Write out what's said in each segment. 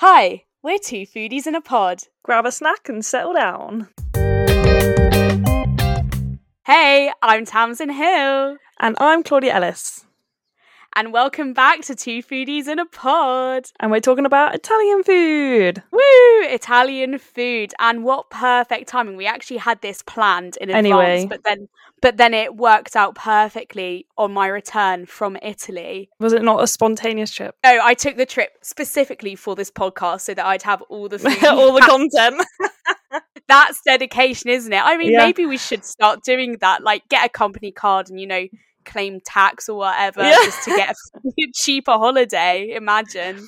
Hi, we're two foodies in a pod. Grab a snack and settle down. Hey, I'm Tamsin Hill, And I'm Claudia Ellis. And welcome back to Two Foodies in a Pod. And we're talking about Italian food. Woo! Italian food, and what perfect timing! We actually had this planned in advance, Anyway. but then, but then it worked out perfectly on my return from Italy. Was it not a spontaneous trip? No, I took the trip specifically for this podcast so that I'd have all the. All the content. That's dedication, isn't it? I mean, Yeah. maybe we should start doing that. Like, get a company card and you know, claim tax or whatever, Yeah. just to get a cheaper holiday. Imagine.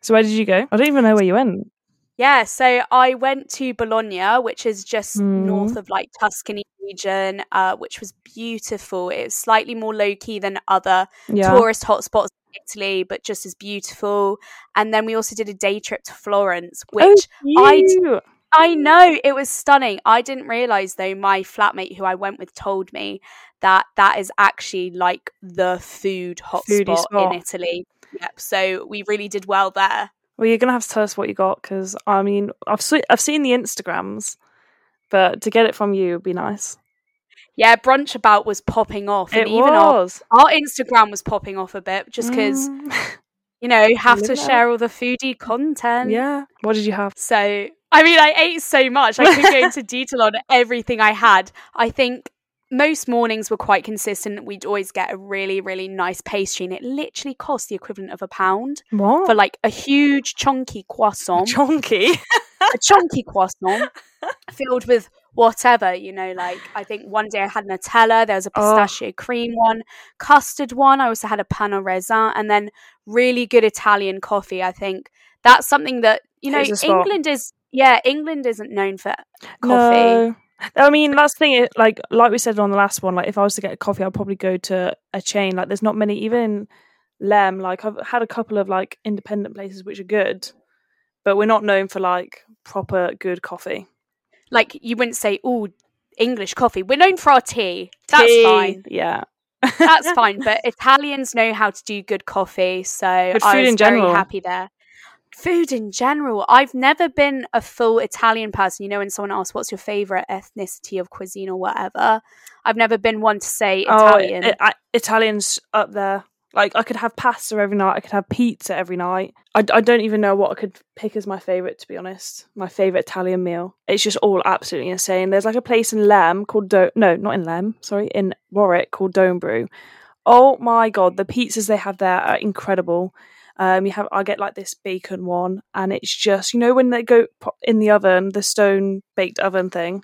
so where did you go? I don't even know where you went. Yeah, so I went to Bologna, which is just Mm. north of like Tuscany region, uh, which was beautiful. It was slightly more low key than other Yeah. tourist hotspots in Italy, but just as beautiful. And then we also did a day trip to Florence, which oh, I. I know it was stunning. I didn't realize though. My flatmate who I went with told me that that is actually like the food hotspot spot. in Italy. Yep. So we really did well there. Well, you're gonna have to tell us what you got because I mean, I've se- I've seen the Instagrams, but to get it from you would be nice. Yeah, brunchabout was popping off, and it even our, was. our Instagram was popping off a bit just because Mm. you know you have to Live it up. share all the foodie content. yeah. What did you have? So, I mean, I ate so much. I could go into detail on everything I had. I think most mornings were quite consistent. We'd always get a really, really nice pastry, and it literally cost the equivalent of a pound What? for like a huge, chunky croissant, Chonky. a chunky croissant filled with whatever, you know, like I think one day I had Nutella, there was a Oh. pistachio cream one, custard one, I also had a pan au raisin, and then really good Italian coffee. I think that's something that, you know, a. England is, yeah, England isn't known for coffee. No. I mean, that's the thing. Like, like we said on the last one, like if I was to get a coffee, I'd probably go to a chain. Like, there's not many, even in Leam. Like, I've had a couple of like independent places which are good, but we're not known for like proper good coffee. Like, you wouldn't say, oh, English coffee. We're known for our tea. That's Tea, fine. Yeah, That's fine. But Italians know how to do good coffee. So Good I was very general. happy there. Food in general. I've never been a full Italian person. You know, when someone asks, what's your favorite ethnicity of cuisine or whatever, I've never been one to say Italian. Oh, I- I- Italians up there. Like, I could have pasta every night. I could have pizza every night. I, I don't even know what I could pick as my favorite, to be honest. My favorite Italian meal. It's just all absolutely insane. There's like a place in Leam called Do. No, not in Leam. Sorry, in Warwick called Dome Brew. Oh my god, the pizzas they have there are incredible. Um, you have I get like this bacon one, and it's just you know when they go in the oven, the stone baked oven thing.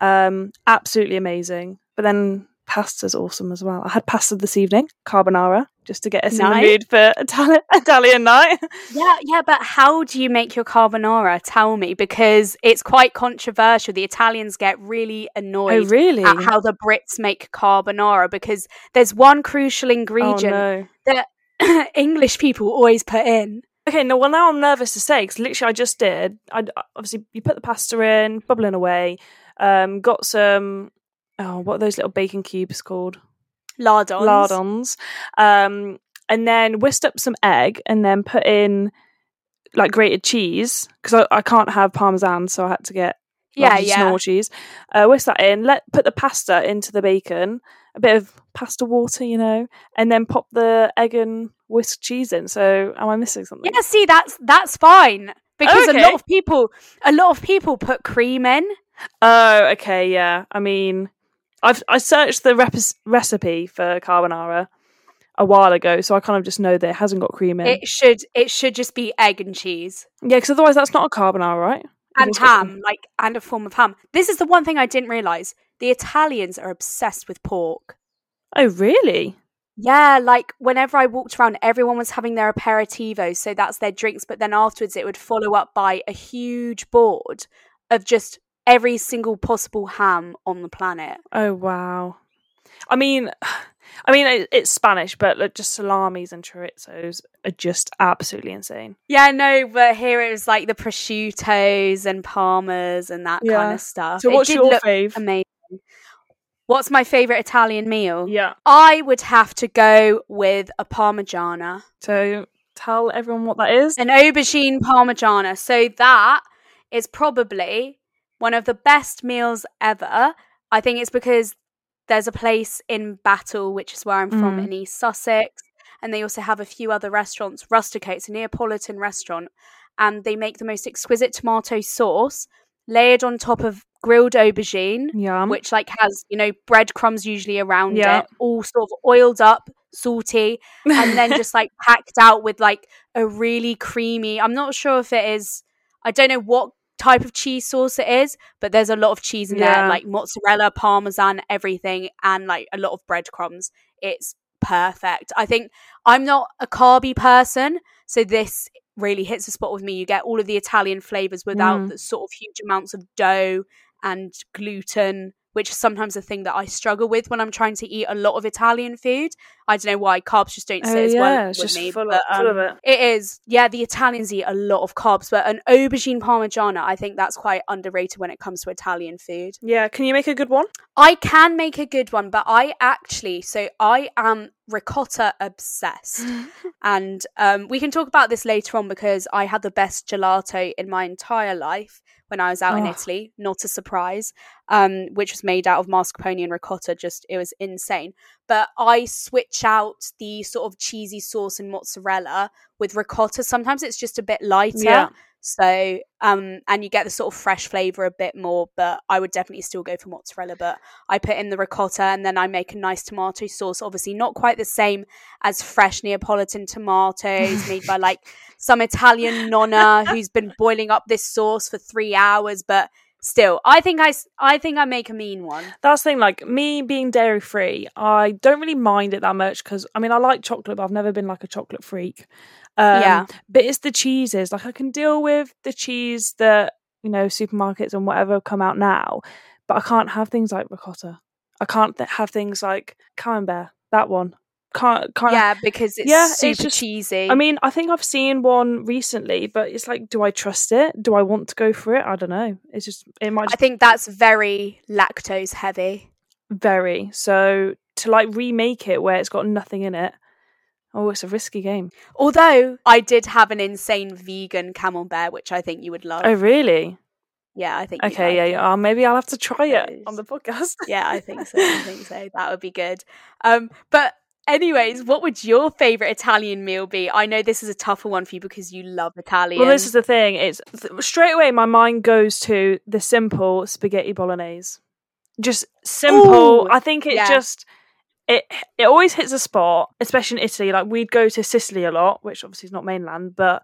Um, absolutely amazing. But then pasta's awesome as well. I had pasta this evening, carbonara, just to get us in the mood for Italian Italian night. yeah, yeah, but how do you make your carbonara? Tell me, because it's quite controversial. The Italians get really annoyed oh annoyed really? at how the Brits make carbonara because there's one crucial oh ingredient no. that English people always put in. Okay, no. Well, now I'm nervous to say because literally I just did. I obviously you put the pasta in, bubbling away. Um, got some. Oh, what are those little bacon cubes called? Lardons. lardons, um, and then whisked up some egg, and then put in like grated cheese because I, I can't have parmesan, so I had to get Yeah, yeah. cheese. Uh, whisk that in. Let put the pasta into the bacon, a bit of pasta water, you know, and then pop the egg and whisk cheese in. So, am I missing something? Yeah, see, that's that's fine because a Okay. lot of people, a lot of people put cream in. Oh, okay, yeah. I mean, I've I searched the rep- recipe for carbonara a while ago, so I kind of just know that it hasn't got cream in. It should it should just be egg and cheese Yeah, because otherwise that's not a carbonara, right? And ham, like and a form of ham. This is the one thing I didn't realize. The Italians are obsessed with pork. Oh, really? Yeah, like whenever I walked around, everyone was having their aperitivo, so that's their drinks. But then afterwards, it would follow up by a huge board of just every single possible ham on the planet. Oh, wow. I mean, I mean it, it's Spanish, but like, just salamis and chorizos are just absolutely insane. Yeah, no, but here it was like the prosciuttos and parmas and that Yeah. kind of stuff. So, what's your fave? amazing. What's my favorite Italian meal? Yeah. I would have to go with a parmigiana. So tell everyone what that is? An aubergine parmigiana. So that is probably one of the best meals ever. I think it's because there's a place in Battle, which is where I'm from Mm. in East Sussex, and they also have a few other restaurants. Rusticate, it's a Neapolitan restaurant, and they make the most exquisite tomato sauce layered on top of grilled aubergine, Yum. which like has you know breadcrumbs usually around Yeah. it, all sort of oiled up, salty, and then just like packed out with like a really creamy. I'm not sure if it is. I don't know what type of cheese sauce it is, but there's a lot of cheese in there, like mozzarella, parmesan, everything, and like a lot of breadcrumbs. It's perfect. I think I'm not a carby person, so this really hits the spot with me. You get all of the Italian flavors without Mm. the sort of huge amounts of dough and gluten, which is sometimes a thing that I struggle with when I'm trying to eat a lot of Italian food. I don't know why carbs just don't sit Oh, as yeah, well it's with just me. full, but, of, full of um, it. it is. Yeah, the Italians eat a lot of carbs, but an aubergine parmigiana, I think that's quite underrated when it comes to Italian food. Yeah, can you make a good one? I can make a good one, but I actually, so I am ricotta obsessed. and um, we can talk about this later on because I had the best gelato in my entire life when I was out in Oh. Italy. Not a surprise, um, which was made out of mascarpone and ricotta. Just it was insane. But I switch out the sort of cheesy sauce and mozzarella with ricotta. Sometimes it's just a bit lighter. Yeah. So, um, and you get the sort of fresh flavor a bit more, but I would definitely still go for mozzarella. But I put in the ricotta and then I make a nice tomato sauce. Obviously, not quite the same as fresh Neapolitan tomatoes made by like some Italian nonna who's been boiling up this sauce for three hours. But still, I think I, I think I make a mean one. That's the thing, like me being dairy free, I don't really mind it that much because I mean, I like chocolate, but I've never been like a chocolate freak. Um, Yeah. But it's the cheeses. Like, I can deal with the cheese that, you know, supermarkets and whatever come out now, but I can't have things like ricotta. I can't th- have things like camembert, that one. Can't, can't Yeah, because it's Yeah, it's just- cheesy. I mean, I think I've seen one recently, but it's like, do I trust it? Do I want to go for it? I don't know. It's just, it might I think that's very lactose heavy. very. So to like remake it where it's got nothing in it, oh, it's a risky game. Although I did have an insane vegan camembert, which I think you would love. Oh, really? Yeah, I think. Okay, like yeah, it. Uh, maybe I'll have to try it on the podcast. yeah, I think so. I think so. That would be good. Um, but anyways, what would your favorite Italian meal be? I know this is a tougher one for you because you love Italian. Well, this is the thing. It's th- straight away my mind goes to the simple spaghetti bolognese. Just simple. Ooh, I think it yeah. just it it always hits a spot, especially in Italy. Like we'd go to Sicily a lot, which obviously is not mainland, but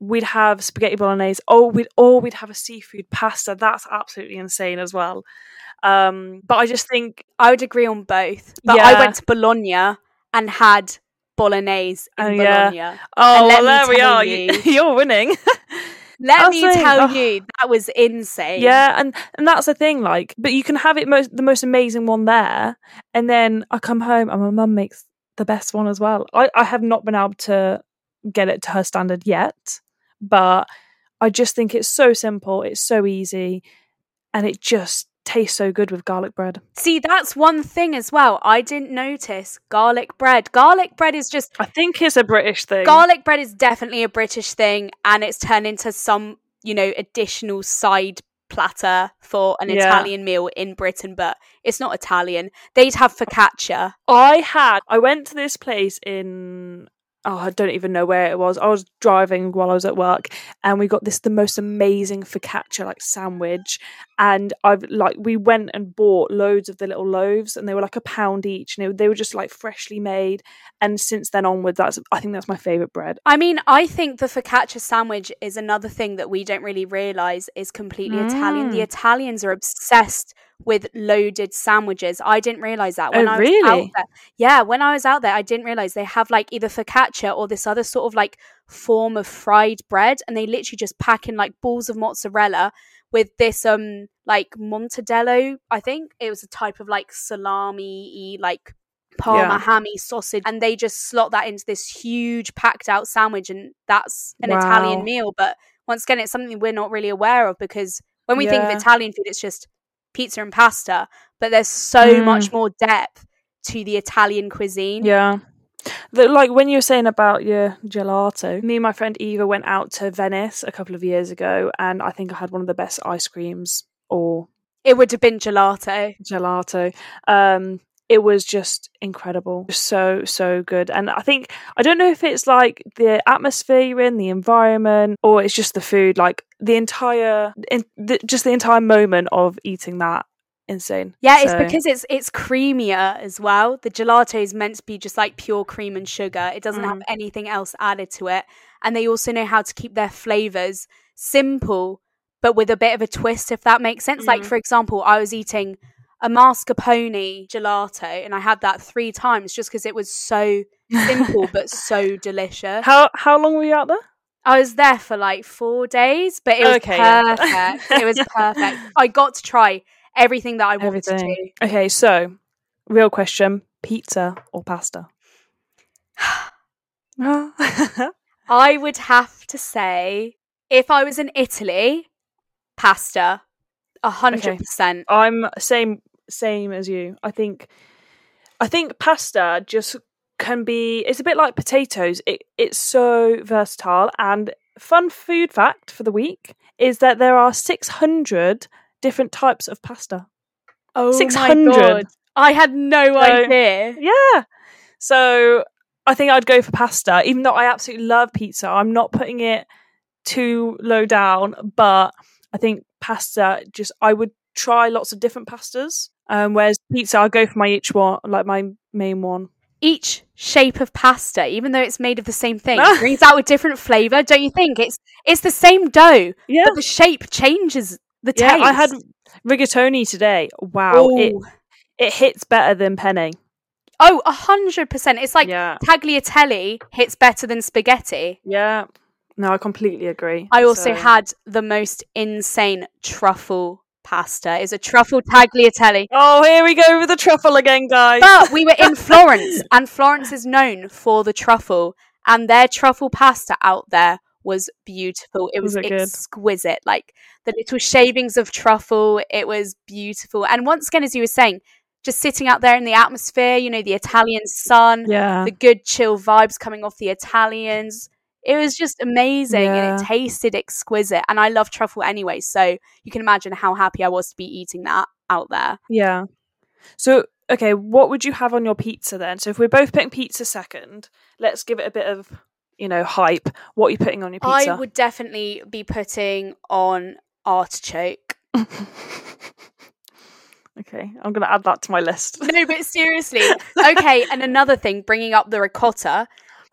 we'd have spaghetti bolognese. Oh, we'd or we'd have a seafood pasta. That's absolutely insane as well. Um, but I just think I would agree on both. But I went to Bologna and had bolognese in Oh, yeah. Bologna. oh, well, there we are. you- You're winning. Let me tell oh. you, that was insane. Yeah, and and that's the thing. Like, but you can have it most the most amazing one there, and then I come home and my mum makes the best one as well. I I have not been able to get it to her standard yet, but I just think it's so simple, it's so easy, and it just tastes so good with garlic bread. See, that's one thing as well. I didn't notice garlic bread. Garlic bread is just I think it's a British thing. garlic bread is definitely a British thing, and it's turned into some, you know, additional side platter for an Yeah. Italian meal in Britain, but it's not Italian. They'd have focaccia. I had. I went to this place in. Oh, I don't even know where it was. I was driving while I was at work, and we got this the most amazing focaccia like sandwich. And I've like we went and bought loads of the little loaves, and they were like a pound each, and it, they were just like freshly made. And since then onwards, that's I think that's my favorite bread. I mean, I think the focaccia sandwich is another thing that we don't really realize is completely Italian. The Mm. Italians are obsessed with loaded sandwiches. I didn't realize that when Oh, I was out really? there. Yeah, when I was out there, I didn't realize they have like either focaccia or this other sort of like form of fried bread, and they literally just pack in like balls of mozzarella with this um like montadello. I think it was a type of like salami like parma Yeah. hammy sausage and they just slot that into this huge packed out sandwich and that's an italian meal but once again it's something we're not really aware of because when we think of italian food it's just pizza and pasta but there's so Mm. much more depth to the italian cuisine Yeah, The, like when you were saying about your gelato, me and my friend Eva went out to Venice a couple of years ago, and I think I had one of the best ice creams or It would have been gelato. gelato. Um, it was just incredible, so so good. And I think I don't know if it's like the atmosphere you're in, the environment, or it's just the food. Like the entire, in, the, just the entire moment of eating that, insane. Yeah, it's because it's it's creamier as well. The gelato is meant to be just like pure cream and sugar. It doesn't have Mm. anything else added to it. And they also know how to keep their flavors simple but with a bit of a twist if that makes sense. Like Mm. for example, I was eating a mascarpone gelato and I had that 3 times just because it was so simple but so delicious. How how long were you out there? I was there for like 4 days, but it was Okay, yeah. perfect. it was perfect. I got to try everything that I wanted to. Everything. Okay, so real question: pizza or pasta? I would have to say, if I was in Italy, pasta, a hundred percent. I'm same same as you. I think I think pasta just can be it's a bit like potatoes. It it's so versatile and fun food fact for the week is that there are 600 different types of pasta. Oh 600. my god, I had no So- idea. Yeah. So I think I'd go for pasta even though I absolutely love pizza. I'm not putting it too low down, but I think pasta just I would try lots of different pastas. Um, whereas pizza, I'll go for my each one, like my main one. Each shape of pasta, even though it's made of the same thing, brings out a different flavor. Don't you think? It's it's the same dough, Yeah, but the shape changes the yeah. taste. I had rigatoni today. Wow, it it hits better than penne. oh, a hundred percent. It's like yeah, tagliatelle hits better than spaghetti. yeah. No, I completely agree. I also So- had the most insane truffle pasta. is a truffle tagliatelle. Oh, here we go with the truffle again, guys. But we were in Florence, and Florence is known for the truffle, and their truffle pasta out there was beautiful. It was, Was it good? exquisite. Like the little shavings of truffle, it was beautiful. And once again, as you were saying, just sitting out there in the atmosphere, you know, the Italian sun, yeah, the good chill vibes coming off the Italians. It was just amazing and it tasted exquisite. And I love truffle anyway. So you can imagine how happy I was to be eating that out there. yeah. So, okay, what would you have on your pizza then? So, if we're both putting pizza second, let's give it a bit of, you know, hype. What are you putting on your pizza? I would definitely be putting on artichoke. okay, I'm going to add that to my list. No, but seriously. Okay, and another thing, bringing up the ricotta.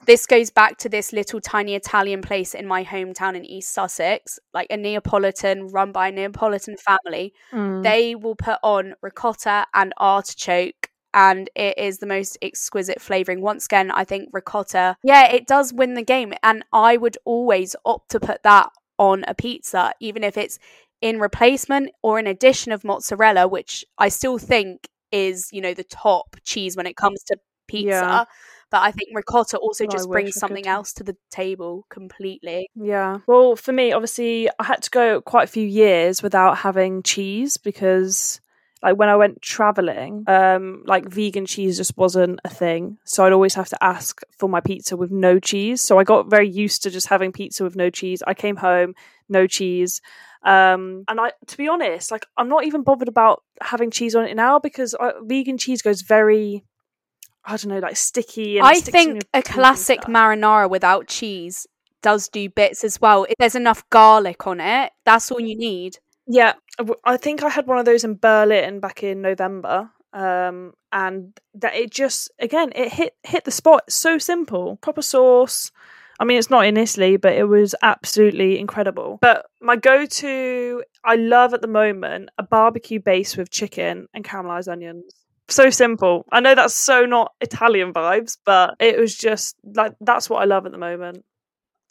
This goes back to this little tiny Italian place in my hometown in East Sussex, like a Neapolitan run by a Neapolitan family. Mm. They will put on ricotta and artichoke, and it is the most exquisite flavoring. Once again, I think ricotta, yeah, it does win the game, and I would always opt to put that on a pizza, even if it's in replacement or an addition of mozzarella, which I still think is, you know, the top cheese when it comes to pizza. Yeah. But I think ricotta also Oh, just brings something else to the table completely. Yeah. Well, for me, obviously, I had to go quite a few years without having cheese because, like, when I went traveling, um, like vegan cheese just wasn't a thing. So I'd always have to ask for my pizza with no cheese. So I got very used to just having pizza with no cheese. I came home, no cheese. Um, and I, to be honest, like, I'm not even bothered about having cheese on it now because uh, vegan cheese goes very, I don't know, like sticky. And I sticks in your think a classic marinara without cheese does do bits as well. If there's enough garlic on it, that's all you need. Yeah, I think I had one of those in Berlin back in November. Um, and that it just again it hit hit the spot. It's so simple, proper sauce. I mean, it's not in Italy, but it was absolutely incredible. But my go-to, I love at the moment a barbecue base with chicken and caramelized onions. So simple. I know that's so not Italian vibes, but it was just like that's what I love at the moment.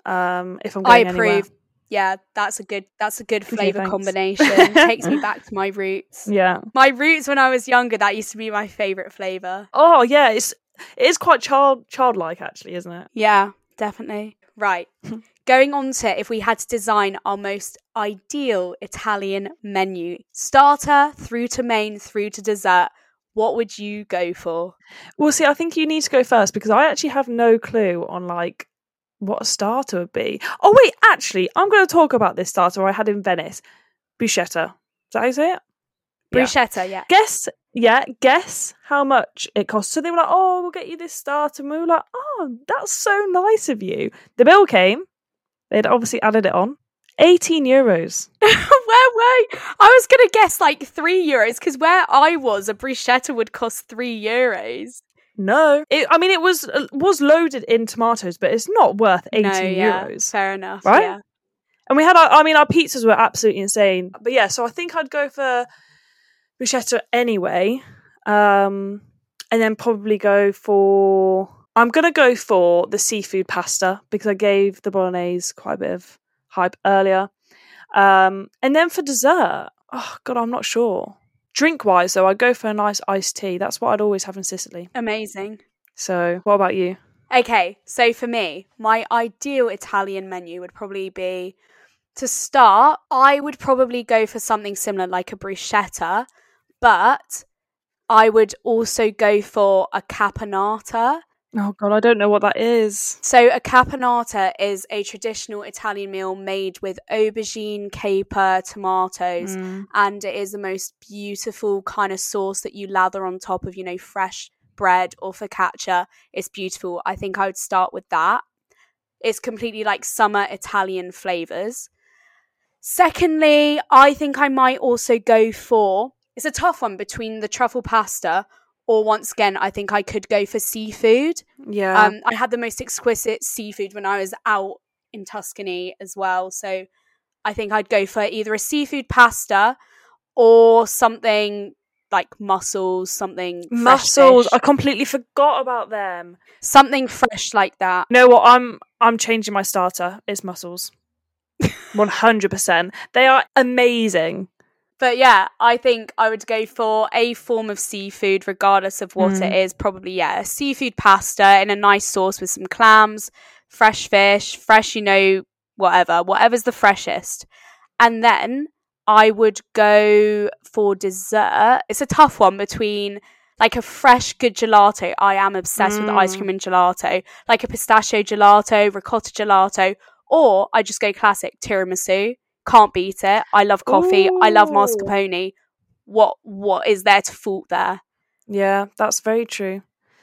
Um, if I'm I going anywhere. approve. Yeah, that's a good that's a good flavor thanks. combination. Takes me back to my roots. Yeah. My roots when I was younger, that used to be my favorite flavor. Oh yeah, it's it is quite child childlike actually, isn't it? Yeah, definitely. Right. Going on to if we had to design our most ideal Italian menu, starter through to main through to dessert, what would you go for? Well, see, I think you need to go first because I actually have no clue on like what a starter would be. Oh wait, actually, I'm going to talk about this starter I had in Venice, bruschetta. Is that how you say it? Yeah. Bruschetta, yeah. Guess, yeah, guess how much it cost. So they were like, "Oh, we'll get you this starter." And we were like, "Oh, that's so nice of you." The bill came. They'd obviously added it on. 18 euros. where were I was going to guess like three euros because where I was, a bruschetta would cost three euros. No, it, I mean it was uh, was loaded in tomatoes, but it's not worth 18 no, yeah, euros. Fair enough, Right? Yeah. And we had, our, I mean, our pizzas were absolutely insane. But yeah, so I think I'd go for bruschetta anyway, um, and then probably go for. I'm gonna go for the seafood pasta because I gave the bolognese quite a bit of hype earlier. Um, and then for dessert, oh god, I'm not sure. Drink wise, though, I'd go for a nice iced tea. That's what I'd always have in Sicily. Amazing. So, what about you? Okay, so for me, my ideal Italian menu would probably be to start, I would probably go for something similar like a bruschetta, but I would also go for a caponata. Oh god, I don't know what that is. So a caponata is a traditional Italian meal made with aubergine, caper, tomatoes, Mm. and it is the most beautiful kind of sauce that you lather on top of, you know, fresh bread or focaccia. It's beautiful. I think I would start with that. It's completely like summer Italian flavors. Secondly, I think I might also go for it's a tough one between the truffle pasta or once again, I think I could go for seafood. Yeah. Um, I had the most exquisite seafood when I was out in Tuscany as well. So I think I'd go for either a seafood pasta or something like mussels, something fresh Mussels. I completely forgot about them. something fresh like that. You know what? I'm I'm changing my starter. It's mussels. One hundred percent. They are amazing. But yeah, I think I would go for a form of seafood, regardless of what it Mm. is. Probably, yeah, a seafood pasta in a nice sauce with some clams, fresh fish, fresh, you know, whatever, whatever's the freshest. And then I would go for dessert. It's a tough one between like a fresh, good gelato. I am obsessed with ice Mm. cream and gelato, like a pistachio gelato, ricotta gelato, or I just go classic tiramisu. Can't beat it. I love coffee. I love Ooh. mascarpone. What what is there to fault there? Yeah, that's very true.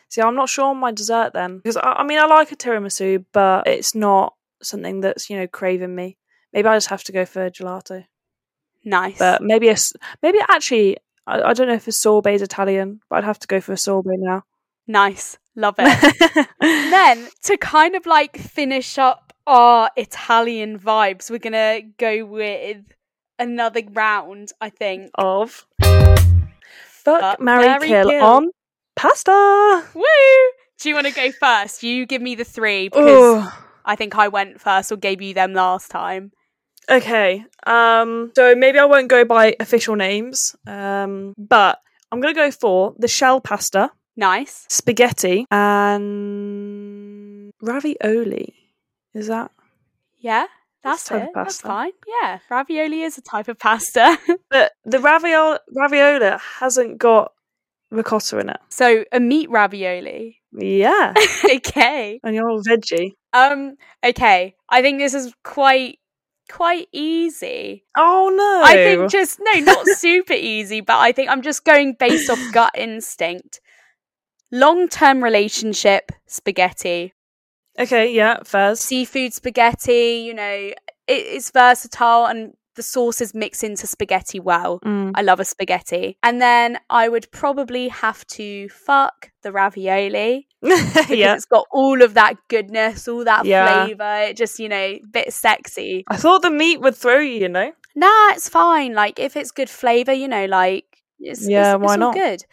See, I'm not sure on my dessert then because I, I mean I like a tiramisu, but it's not something that's you know craving me. Maybe I just have to go for gelato. Nice. But maybe a maybe actually I, I don't know if a sorbet is Italian, but I'd have to go for a sorbet now. nice. Love it. then to kind of like finish up our Italian vibes, we're gonna go with another round, I think. of fuck, Fuck, Mary, kill, kill. on pasta. Woo! Do you want to go first? You give me the three because Ugh. I think I went first or gave you them last time. Okay. Um. So maybe I won't go by official names. Um. But I'm gonna go for the shell pasta, Nice. spaghetti, and ravioli. Is that? Yeah, That's it. That's fine. Yeah, ravioli is a type of pasta. But the ravioli raviola hasn't got ricotta in it. so a meat ravioli. Yeah. okay. and you're all veggie. Um. Okay. I think this is quite quite easy. Oh no. I think just no, not super easy, but I think I'm just going based off gut instinct. Long term relationship spaghetti, okay. Yeah. First. seafood spaghetti. You know, it, it's versatile and the sauces mix into spaghetti well. Mm. I love a spaghetti. And then I would probably have to fuck the ravioli because yeah. it's got all of that goodness, all that Yeah. flavor. It just, you know, bit sexy. I thought the meat would throw you. You know. Nah, it's fine. Like if it's good flavor, you know, like it's, Yeah, it's, why it's not? good.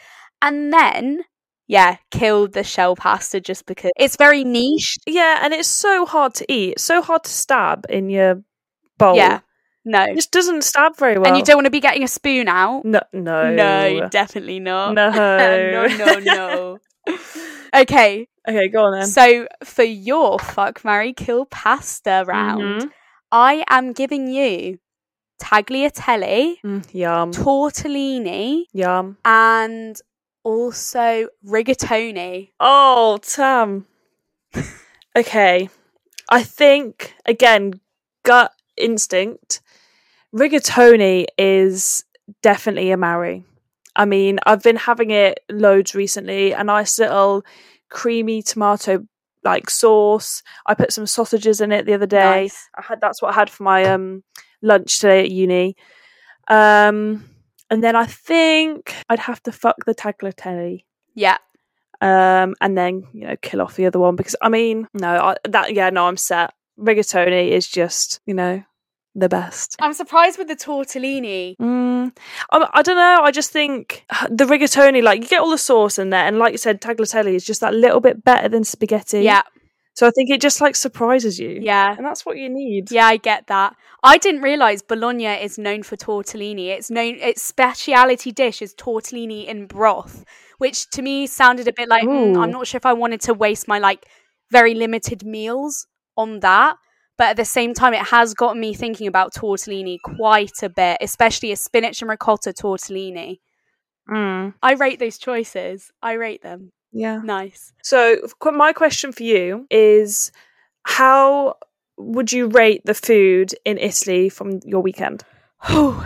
And then, yeah, killed the shell pasta just because it's very niche. Yeah, and it's so hard to eat. It's so hard to stab in your bowl. Yeah, no, It just doesn't stab very well. and you don't want to be getting a spoon out. No, no, No, definitely not. no, no, no, no. okay, Okay, go on then. so for your fuck, marry, kill pasta round, Mhm. I am giving you tagliatelle, Mm, yum, tortellini, yum. and also rigatoni. Oh, Tam. okay. I think, again, gut instinct, rigatoni is definitely a marry. I mean, I've been having it loads recently, a nice little creamy tomato like sauce. I put some sausages in it the other day. Nice. I had that's what I had for my um lunch today at uni. Um and then I think I'd have to fuck the tagliatelle. Yeah. Um and then, you know, kill off the other one because I mean, no, I, that yeah, no, I'm set. Rigatoni is just, you know, the best. I'm surprised with the tortellini. Mm, I, I don't know. I just think the rigatoni, like you get all the sauce in there, and like you said, tagliatelle is just that little bit better than spaghetti. Yeah. So I think it just like surprises you. Yeah. And that's what you need. Yeah, I get that. I didn't realize Bologna is known for tortellini. It's known its speciality dish is tortellini in broth, which to me sounded a bit like mm, I'm not sure if I wanted to waste my like very limited meals on that. But at the same time, it has gotten me thinking about tortellini quite a bit, especially a spinach and ricotta tortellini. Mm, I rate those choices. I rate them. Yeah. Nice. So my question for you is, how would you rate the food in Italy from your weekend? Whew.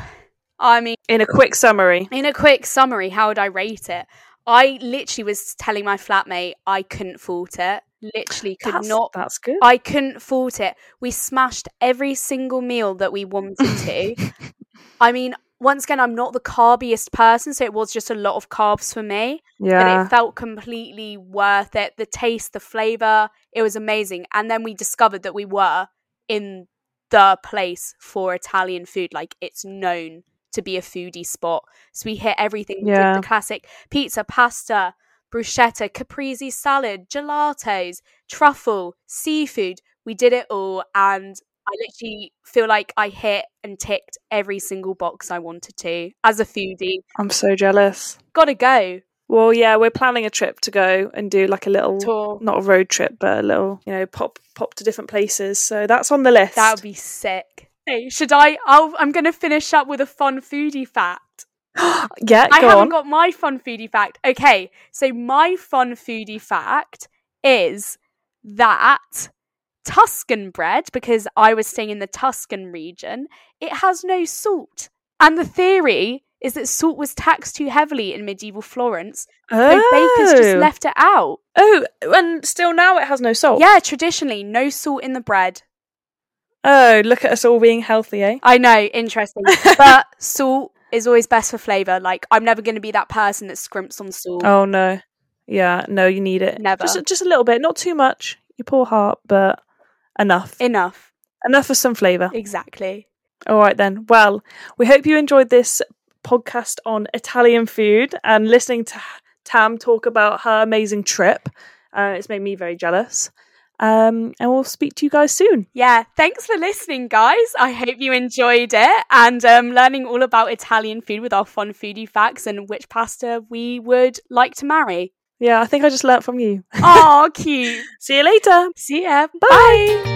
I mean, In a quick summary. in a quick summary, how would I rate it? I literally was telling my flatmate I couldn't fault it. Literally could That's, not. That's good. I couldn't fault it. We smashed every single meal that we wanted to. I mean, once again, I'm not the carbiest person, so it was just a lot of carbs for me. But yeah. it felt completely worth it. The taste, the flavor, it was amazing. And then we discovered that we were in the place for Italian food. Like it's known to be a foodie spot. So we hit everything. Yeah. the classic pizza, pasta, bruschetta, caprese salad, gelatos, truffle, seafood. We did it all. And I literally feel like I hit and ticked every single box I wanted to as a foodie. I'm so jealous. Gotta go. Well, yeah, we're planning a trip to go and do like a little Tour. not a road trip, but a little, you know, pop pop to different places. So that's on the list. That would be sick. Hey, should I? I'll, I'm going to finish up with a fun foodie fact. yeah, I haven't on. got my fun foodie fact. Okay, so my fun foodie fact is that Tuscan bread, because I was staying in the Tuscan region, it has no salt. And the theory is that salt was taxed too heavily in medieval Florence, so bakers just Oh. left it out. Oh, and still now it has no salt. Yeah, traditionally, no salt in the bread. Oh, look at us all being healthy, eh? I know, interesting. but salt is always best for flavour. Like, I'm never going to be that person that scrimps on salt. Oh no. Yeah, no, you need it. Never. Just just a little bit, not too much. Your poor heart, but enough. Enough. enough of some flavour. Exactly. All right then. Well, we hope you enjoyed this podcast on Italian food and listening to Tam talk about her amazing trip. Uh, it's made me very jealous. Um, and we'll speak to you guys soon. Yeah, thanks for listening, guys. I hope you enjoyed it and um, learning all about Italian food with our fun foodie facts and which pasta we would like to marry. Yeah, I think I just learnt from you. Oh, cute. See you later. See ya. Bye. Bye.